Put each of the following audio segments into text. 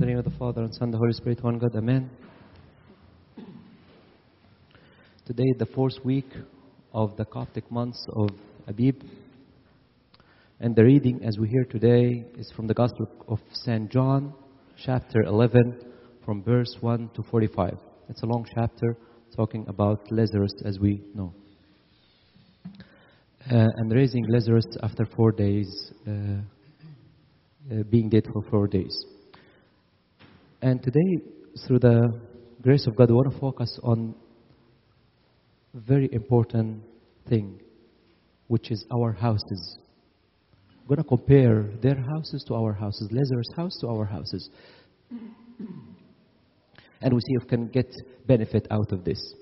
In the name of the Father and Son the Holy Spirit, one God, Amen. Today, is the fourth week of the Coptic months of Abib. And the reading, as we hear today, is from the Gospel of St. John, chapter 11, from verse 1 to 45. It's a long chapter talking about Lazarus, as we know. Uh, and raising Lazarus after four days, uh, uh, being dead for four days. And today, through the grace of God, we want to focus on a very important thing, which is our houses. We're going to compare their houses to our houses, Lazarus' house to our houses. And we see if we can get benefit out of this.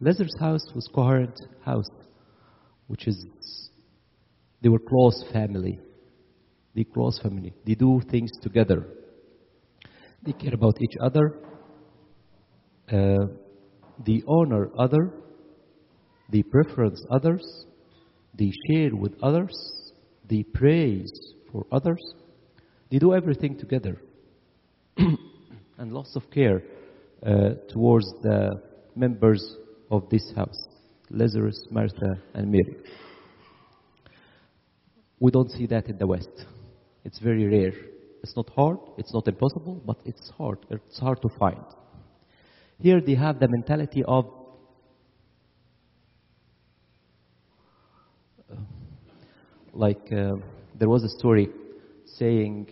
Lazarus' house was coherent house, which is they were close family. They close family. They do things together. They care about each other. Uh, they honor other. They preference others. They share with others. They praise for others. They do everything together. and lots of care uh, towards the members of this house Lazarus, Martha, and Mary. We don't see that in the West. It's very rare. It's not hard, it's not impossible, but it's hard. It's hard to find. Here they have the mentality of like uh, there was a story saying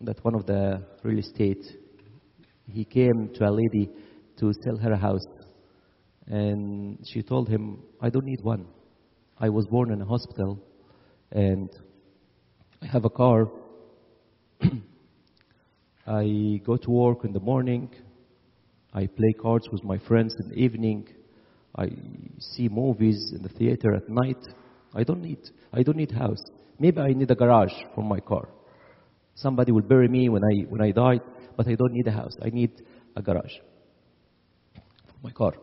that one of the real estate he came to a lady to sell her house and she told him i don't need one. I was born in a hospital and i have a car. I go to work in the morning. I play cards with my friends in the evening. I see movies in the theater at night. I don't need i don't need house. Maybe i need a garage for my car. Somebody will bury me when i when i die but I don't need a house. I need a garage for my car.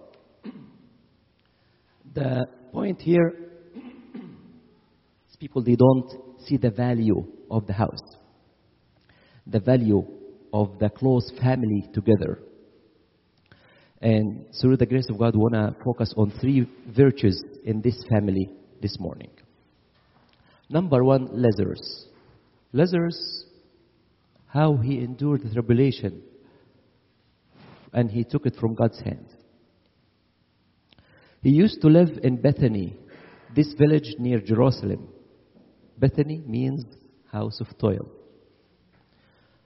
The point here is people they don't see the value of the house, the value of the close family together. And through the grace of God, we want to focus on three virtues in this family this morning. Number one, Lazarus. Lazarus how he endured the tribulation and he took it from God's hand. He used to live in Bethany, this village near Jerusalem. Bethany means house of toil.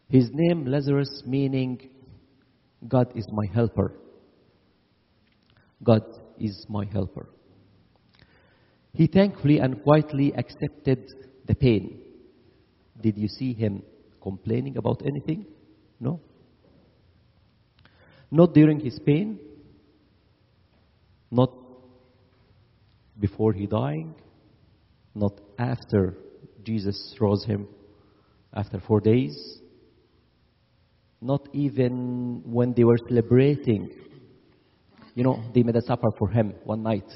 His name, Lazarus, meaning God is my helper. God is my helper. He thankfully and quietly accepted the pain. Did you see him complaining about anything? No. Not during his pain, not before he dying, not after Jesus rose him after four days, not even when they were celebrating. You know, they made a supper for him one night.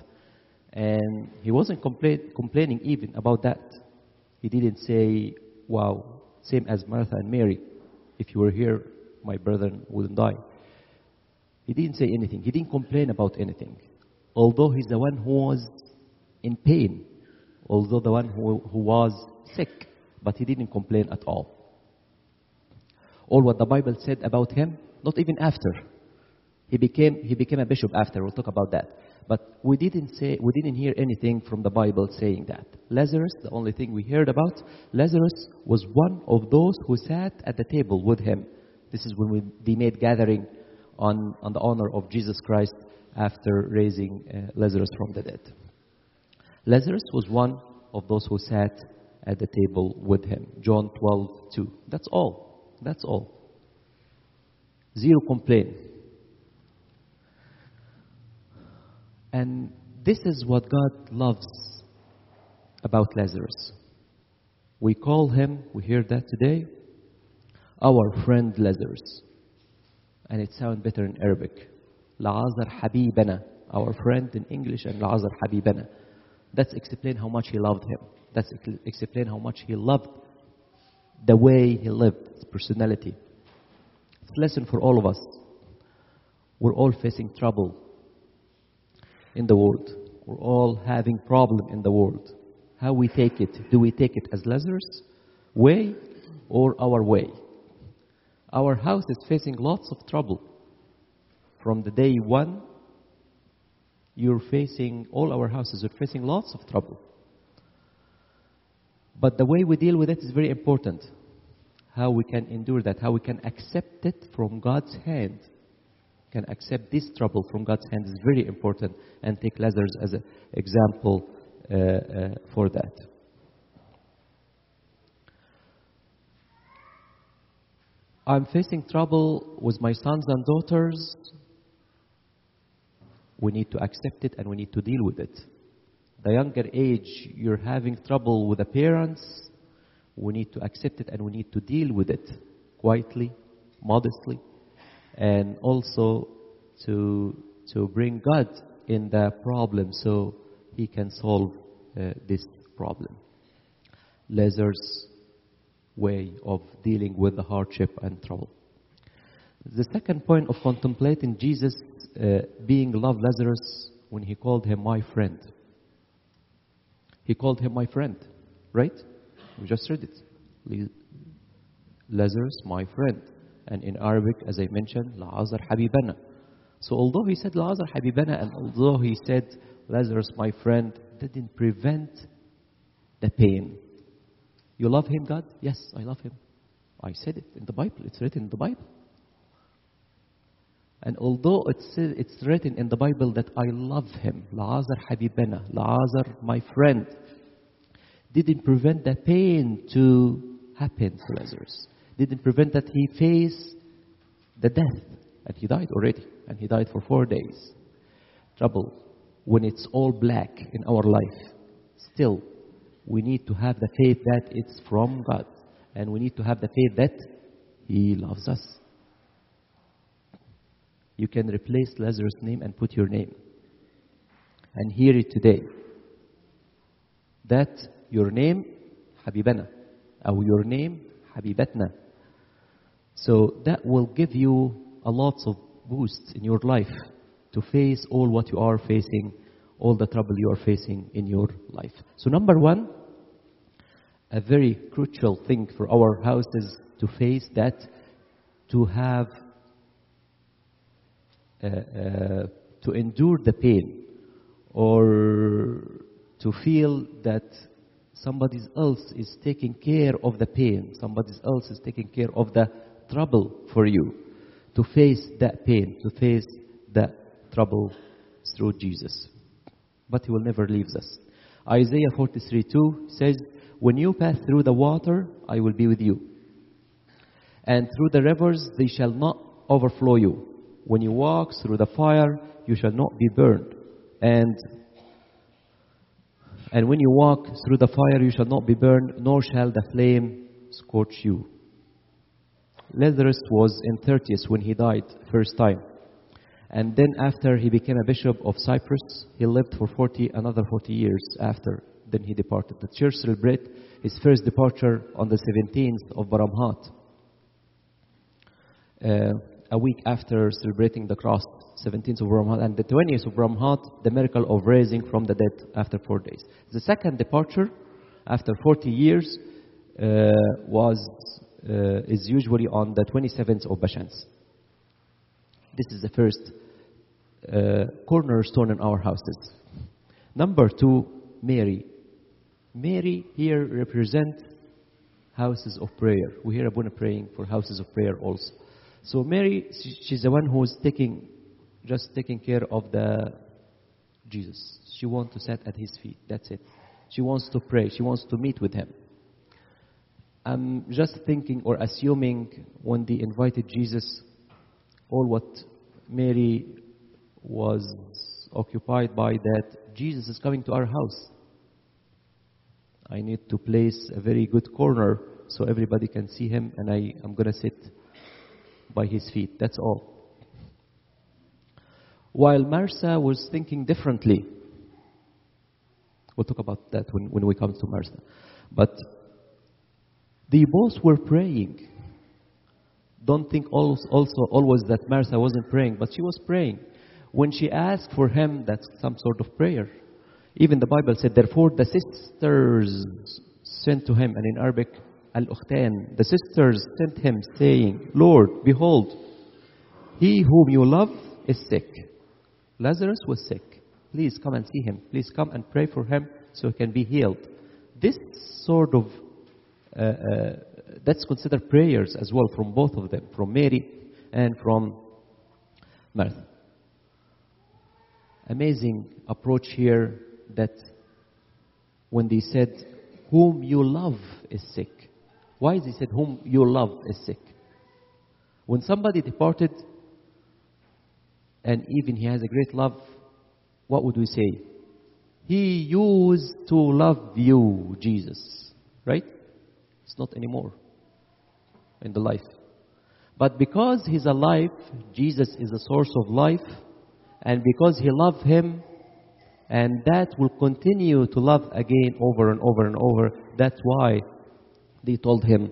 And he wasn't complain, complaining even about that. He didn't say, wow, same as Martha and Mary. If you were here, my brother wouldn't die. He didn't say anything. He didn't complain about anything. Although he's the one who was in pain, although the one who, who was sick, but he didn't complain at all. All what the Bible said about him, not even after. He became, he became a bishop after. We'll talk about that. But we didn't say, we didn't hear anything from the Bible saying that. Lazarus, the only thing we heard about, Lazarus was one of those who sat at the table with him. This is when we, they made gathering on, on the honor of Jesus Christ after raising uh, Lazarus from the dead. Lazarus was one of those who sat at the table with him. John 12, 2. That's all. That's all. Zero complaint. And this is what God loves about Lazarus. We call him, we hear that today, our friend Lazarus. And it sounds better in Arabic. Lazar Habibana, our friend in English, and Lazar Habibana. That's explain how much he loved him. That's explain how much he loved the way he lived, his personality. It's a lesson for all of us. We're all facing trouble in the world. We're all having problem in the world. How we take it? Do we take it as Lazarus' way or our way? Our house is facing lots of trouble. From the day one, you're facing, all our houses are facing lots of trouble. But the way we deal with it is very important. How we can endure that, how we can accept it from God's hand. Can accept this trouble from God's hand is very important and take Lazarus as an example uh, uh, for that. I'm facing trouble with my sons and daughters. We need to accept it and we need to deal with it. The younger age, you're having trouble with the parents. We need to accept it and we need to deal with it quietly, modestly, and also to, to bring God in the problem so he can solve uh, this problem. Lazarus' way of dealing with the hardship and trouble. The second point of contemplating Jesus uh, being loved Lazarus when he called him my friend. He called him my friend, right? We just read it. Lazarus, my friend. And in Arabic, as I mentioned, Lazar Habibana. So although he said Lazar Habibana and although he said Lazarus, my friend, didn't prevent the pain. You love him, God? Yes, I love him. I said it in the Bible. It's written in the Bible. And although it's, it's written in the Bible that I love him, Lazar Habibana, Lazar, my friend, didn't prevent the pain to happen to Lazarus. Didn't prevent that he faced the death. And he died already. And he died for four days. Trouble. When it's all black in our life, still, we need to have the faith that it's from God. And we need to have the faith that he loves us. You can replace Lazarus' name and put your name. And hear it today. That your name, Habibana, or your name, Habibatna. So that will give you a lot of boosts in your life to face all what you are facing, all the trouble you are facing in your life. So number one, a very crucial thing for our house is to face that, to have Uh, uh, to endure the pain or to feel that somebody else is taking care of the pain, somebody else is taking care of the trouble for you, to face that pain, to face that trouble through Jesus. But He will never leave us. Isaiah 43 2 says, When you pass through the water, I will be with you. And through the rivers, they shall not overflow you. When you walk through the fire, you shall not be burned. And and when you walk through the fire, you shall not be burned, nor shall the flame scorch you. Lazarus was in 30s when he died first time. And then after he became a bishop of Cyprus, he lived for 40, another 40 years after. Then he departed. The church celebrate his first departure on the 17th of Baramhat. Uh, a week after celebrating the cross, 17th of Baramhat, and the 20th of Baramhat, the miracle of raising from the dead after four days. The second departure, after 40 years, uh, was uh, is usually on the 27th of Bashans. This is the first uh, cornerstone in our houses. Number two, Mary. Mary here represents houses of prayer. We hear Abuna praying for houses of prayer also. So Mary, she's the one who's taking, just taking care of the Jesus. She wants to sit at his feet. That's it. She wants to pray. She wants to meet with him. I'm just thinking or assuming when they invited Jesus, all what Mary was occupied by that Jesus is coming to our house. I need to place a very good corner so everybody can see him and I am going to sit by his feet. That's all. While Martha was thinking differently. We'll talk about that when, when we come to Martha. But they both were praying. Don't think also, also always that Martha wasn't praying, but she was praying. When she asked for him, that's some sort of prayer. Even the Bible said, therefore the sisters sent to him, and in Arabic, the sisters sent him saying, Lord, behold, he whom you love is sick. Lazarus was sick. Please come and see him. Please come and pray for him so he can be healed. This sort of, uh, uh, that's considered prayers as well from both of them, from Mary and from Martha. Amazing approach here that when they said, whom you love is sick. Why is he said, whom you love is sick? When somebody departed and even he has a great love, what would we say? He used to love you, Jesus. Right? It's not anymore in the life. But because he's alive, Jesus is the source of life, and because he loved him, and that will continue to love again over and over and over, that's why they told him,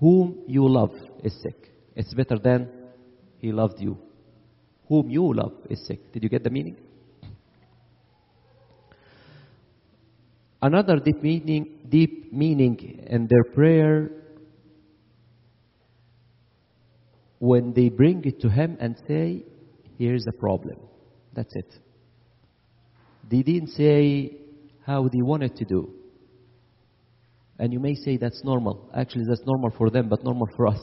Whom you love is sick. It's better than he loved you. Whom you love is sick. Did you get the meaning? Another deep meaning, deep meaning in their prayer when they bring it to him and say, Here's the problem. That's it. They didn't say how they wanted to do. And you may say that's normal. Actually, that's normal for them, but normal for us.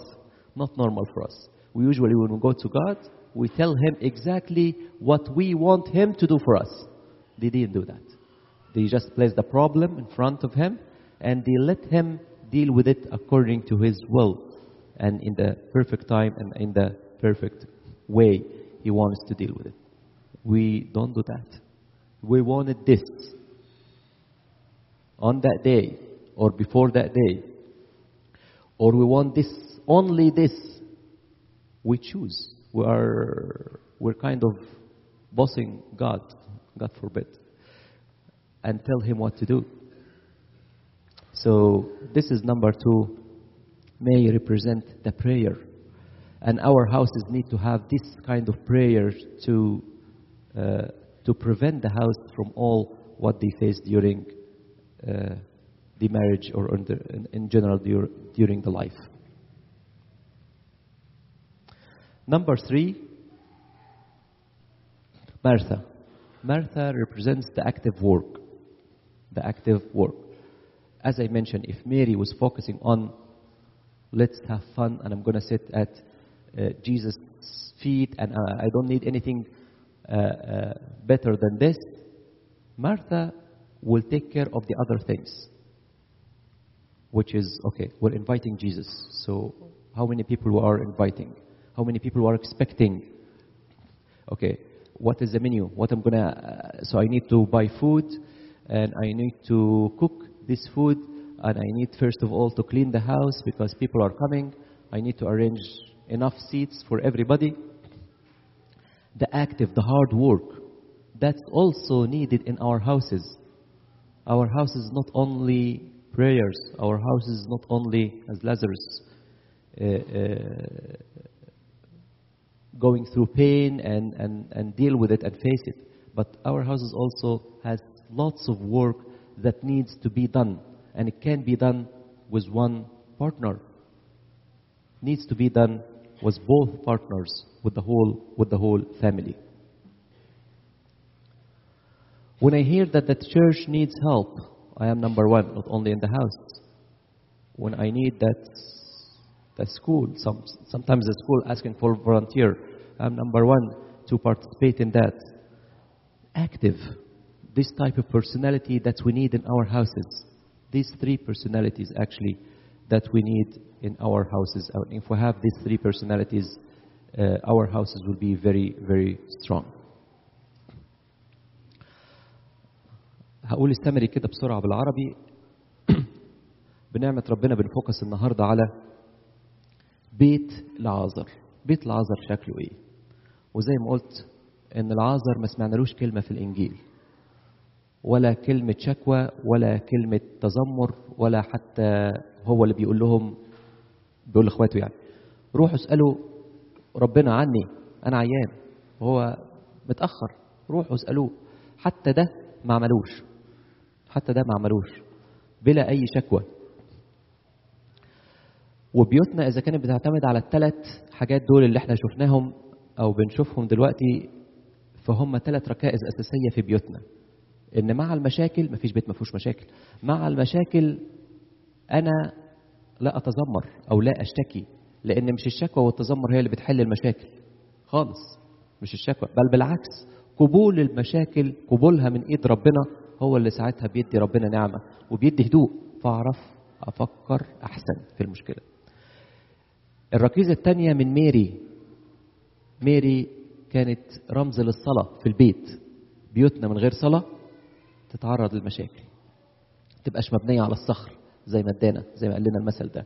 Not normal for us. We usually, when we go to God, we tell Him exactly what we want Him to do for us. They didn't do that. They just placed the problem in front of Him and they let Him deal with it according to His will and in the perfect time and in the perfect way He wants to deal with it. We don't do that. We wanted this on that day or before that day, or we want this, only this. We choose. We are, we're kind of bossing God, God forbid, and tell Him what to do. So this is number two, may represent the prayer. And our houses need to have this kind of prayer to, uh, to prevent the house from all what they face during uh, the marriage or in, the, in, in general dur- during the life. Number three, Martha. Martha represents the active work. The active work. As I mentioned, if Mary was focusing on let's have fun and I'm going to sit at uh, Jesus' feet and uh, I don't need anything uh, uh, better than this, Martha will take care of the other things. Which is, okay, we're inviting Jesus. So, how many people are inviting? How many people are expecting? Okay, what is the menu? What I'm gonna, uh, so I need to buy food and I need to cook this food and I need first of all to clean the house because people are coming. I need to arrange enough seats for everybody. The active, the hard work, that's also needed in our houses. Our house is not only prayers, our house is not only, as Lazarus, uh, uh, going through pain and, and, and deal with it and face it. But our houses also has lots of work that needs to be done. And it can be done with one partner. Needs to be done with both partners, with the whole, with the whole family. When I hear that the church needs help, I am number one, not only in the house. When I need that the school, some, sometimes the school asking for volunteer, I'm number one to participate in that. Active, this type of personality that we need in our houses. These three personalities actually that we need in our houses. If we have these three personalities, uh, our houses will be very, very strong. هقول استمري كده بسرعة بالعربي. بنعمة ربنا بنفوكس النهاردة على بيت العازر. بيت العازر شكله إيه؟ وزي ما قلت إن العازر ما سمعنالوش كلمة في الإنجيل ولا كلمة شكوى ولا كلمة تذمر ولا حتى هو اللي بيقول لهم بيقول لإخواته يعني. روحوا اسألوا ربنا عني أنا عيان وهو متأخر روحوا اسألوه حتى ده ما عملوش. حتى ده ما عملوش بلا أي شكوى. وبيوتنا إذا كانت بتعتمد على الثلاث حاجات دول اللي إحنا شفناهم أو بنشوفهم دلوقتي فهم ثلاث ركائز أساسية في بيوتنا. إن مع المشاكل مفيش بيت ما فيهوش مشاكل. مع المشاكل أنا لا أتذمر أو لا أشتكي لأن مش الشكوى والتذمر هي اللي بتحل المشاكل. خالص مش الشكوى بل بالعكس قبول المشاكل قبولها من إيد ربنا هو اللي ساعتها بيدي ربنا نعمة وبيدي هدوء. فاعرف أفكر أحسن في المشكلة. الركيزة الثانية من ميري. ميري كانت رمز للصلاة في البيت. بيوتنا من غير صلاة تتعرض للمشاكل. تبقاش مبنية على الصخر زي ما ادانا زي ما قال لنا المثل ده.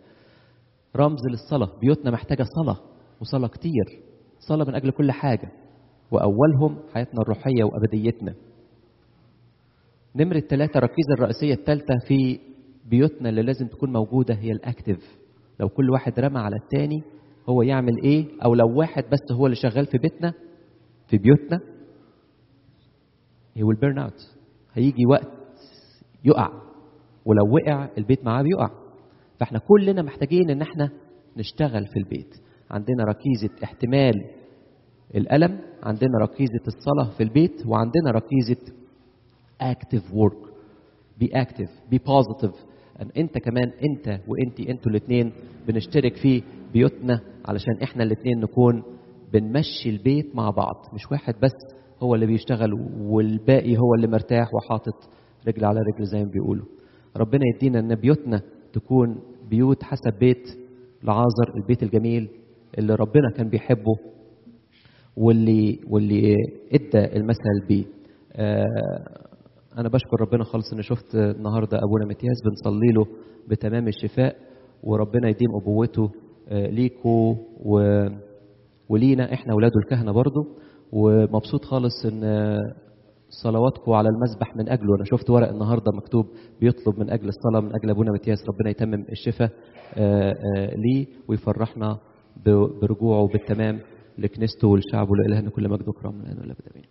رمز للصلاة. بيوتنا محتاجة صلاة وصلاة كتير. صلاة من أجل كل حاجة. وأولهم حياتنا الروحية وأبديتنا. نمرة ثلاثة الركيزة الرئيسية الثالثة في بيوتنا اللي لازم تكون موجودة هي الأكتف لو كل واحد رمى على التاني هو يعمل إيه؟ أو لو واحد بس هو اللي شغال في بيتنا في بيوتنا he will burn out. هيجي وقت يقع. ولو وقع البيت معاه بيقع. فإحنا كلنا محتاجين إن إحنا نشتغل في البيت. عندنا ركيزة احتمال الألم عندنا ركيزة الصلاة في البيت وعندنا ركيزة active work. Be active be positive. أنت كمان أنت وأنتي أنتوا الاثنين بنشترك في بيوتنا علشان إحنا الاثنين نكون بنمشي البيت مع بعض. مش واحد بس هو اللي بيشتغل والباقي هو اللي مرتاح وحاطط رجل على رجل زي ما بيقولوا. ربنا يدينا إن بيوتنا تكون بيوت حسب بيت لعازر البيت الجميل اللي ربنا كان بيحبه واللي واللي إدى المثل بيه. آه أنا بشكر ربنا خالص ان شفت النهارده أبونا متياس بنصلي له بتمام الشفاء وربنا يديم أبوته آه ليكوا و ولينا إحنا اولاده الكهنة برضو. ومبسوط خالص إن صلواتكم على المسبح من أجله. أنا شفت ورق النهارده مكتوب بيطلب من أجل الصلاة من أجل أبونا متياس ربنا يتمم الشفاء ليه ويفرحنا برجوعه بالتمام لكنيسته ولشعبه لإلهنا كل مجد وكرام من الآن والأبد. آمين.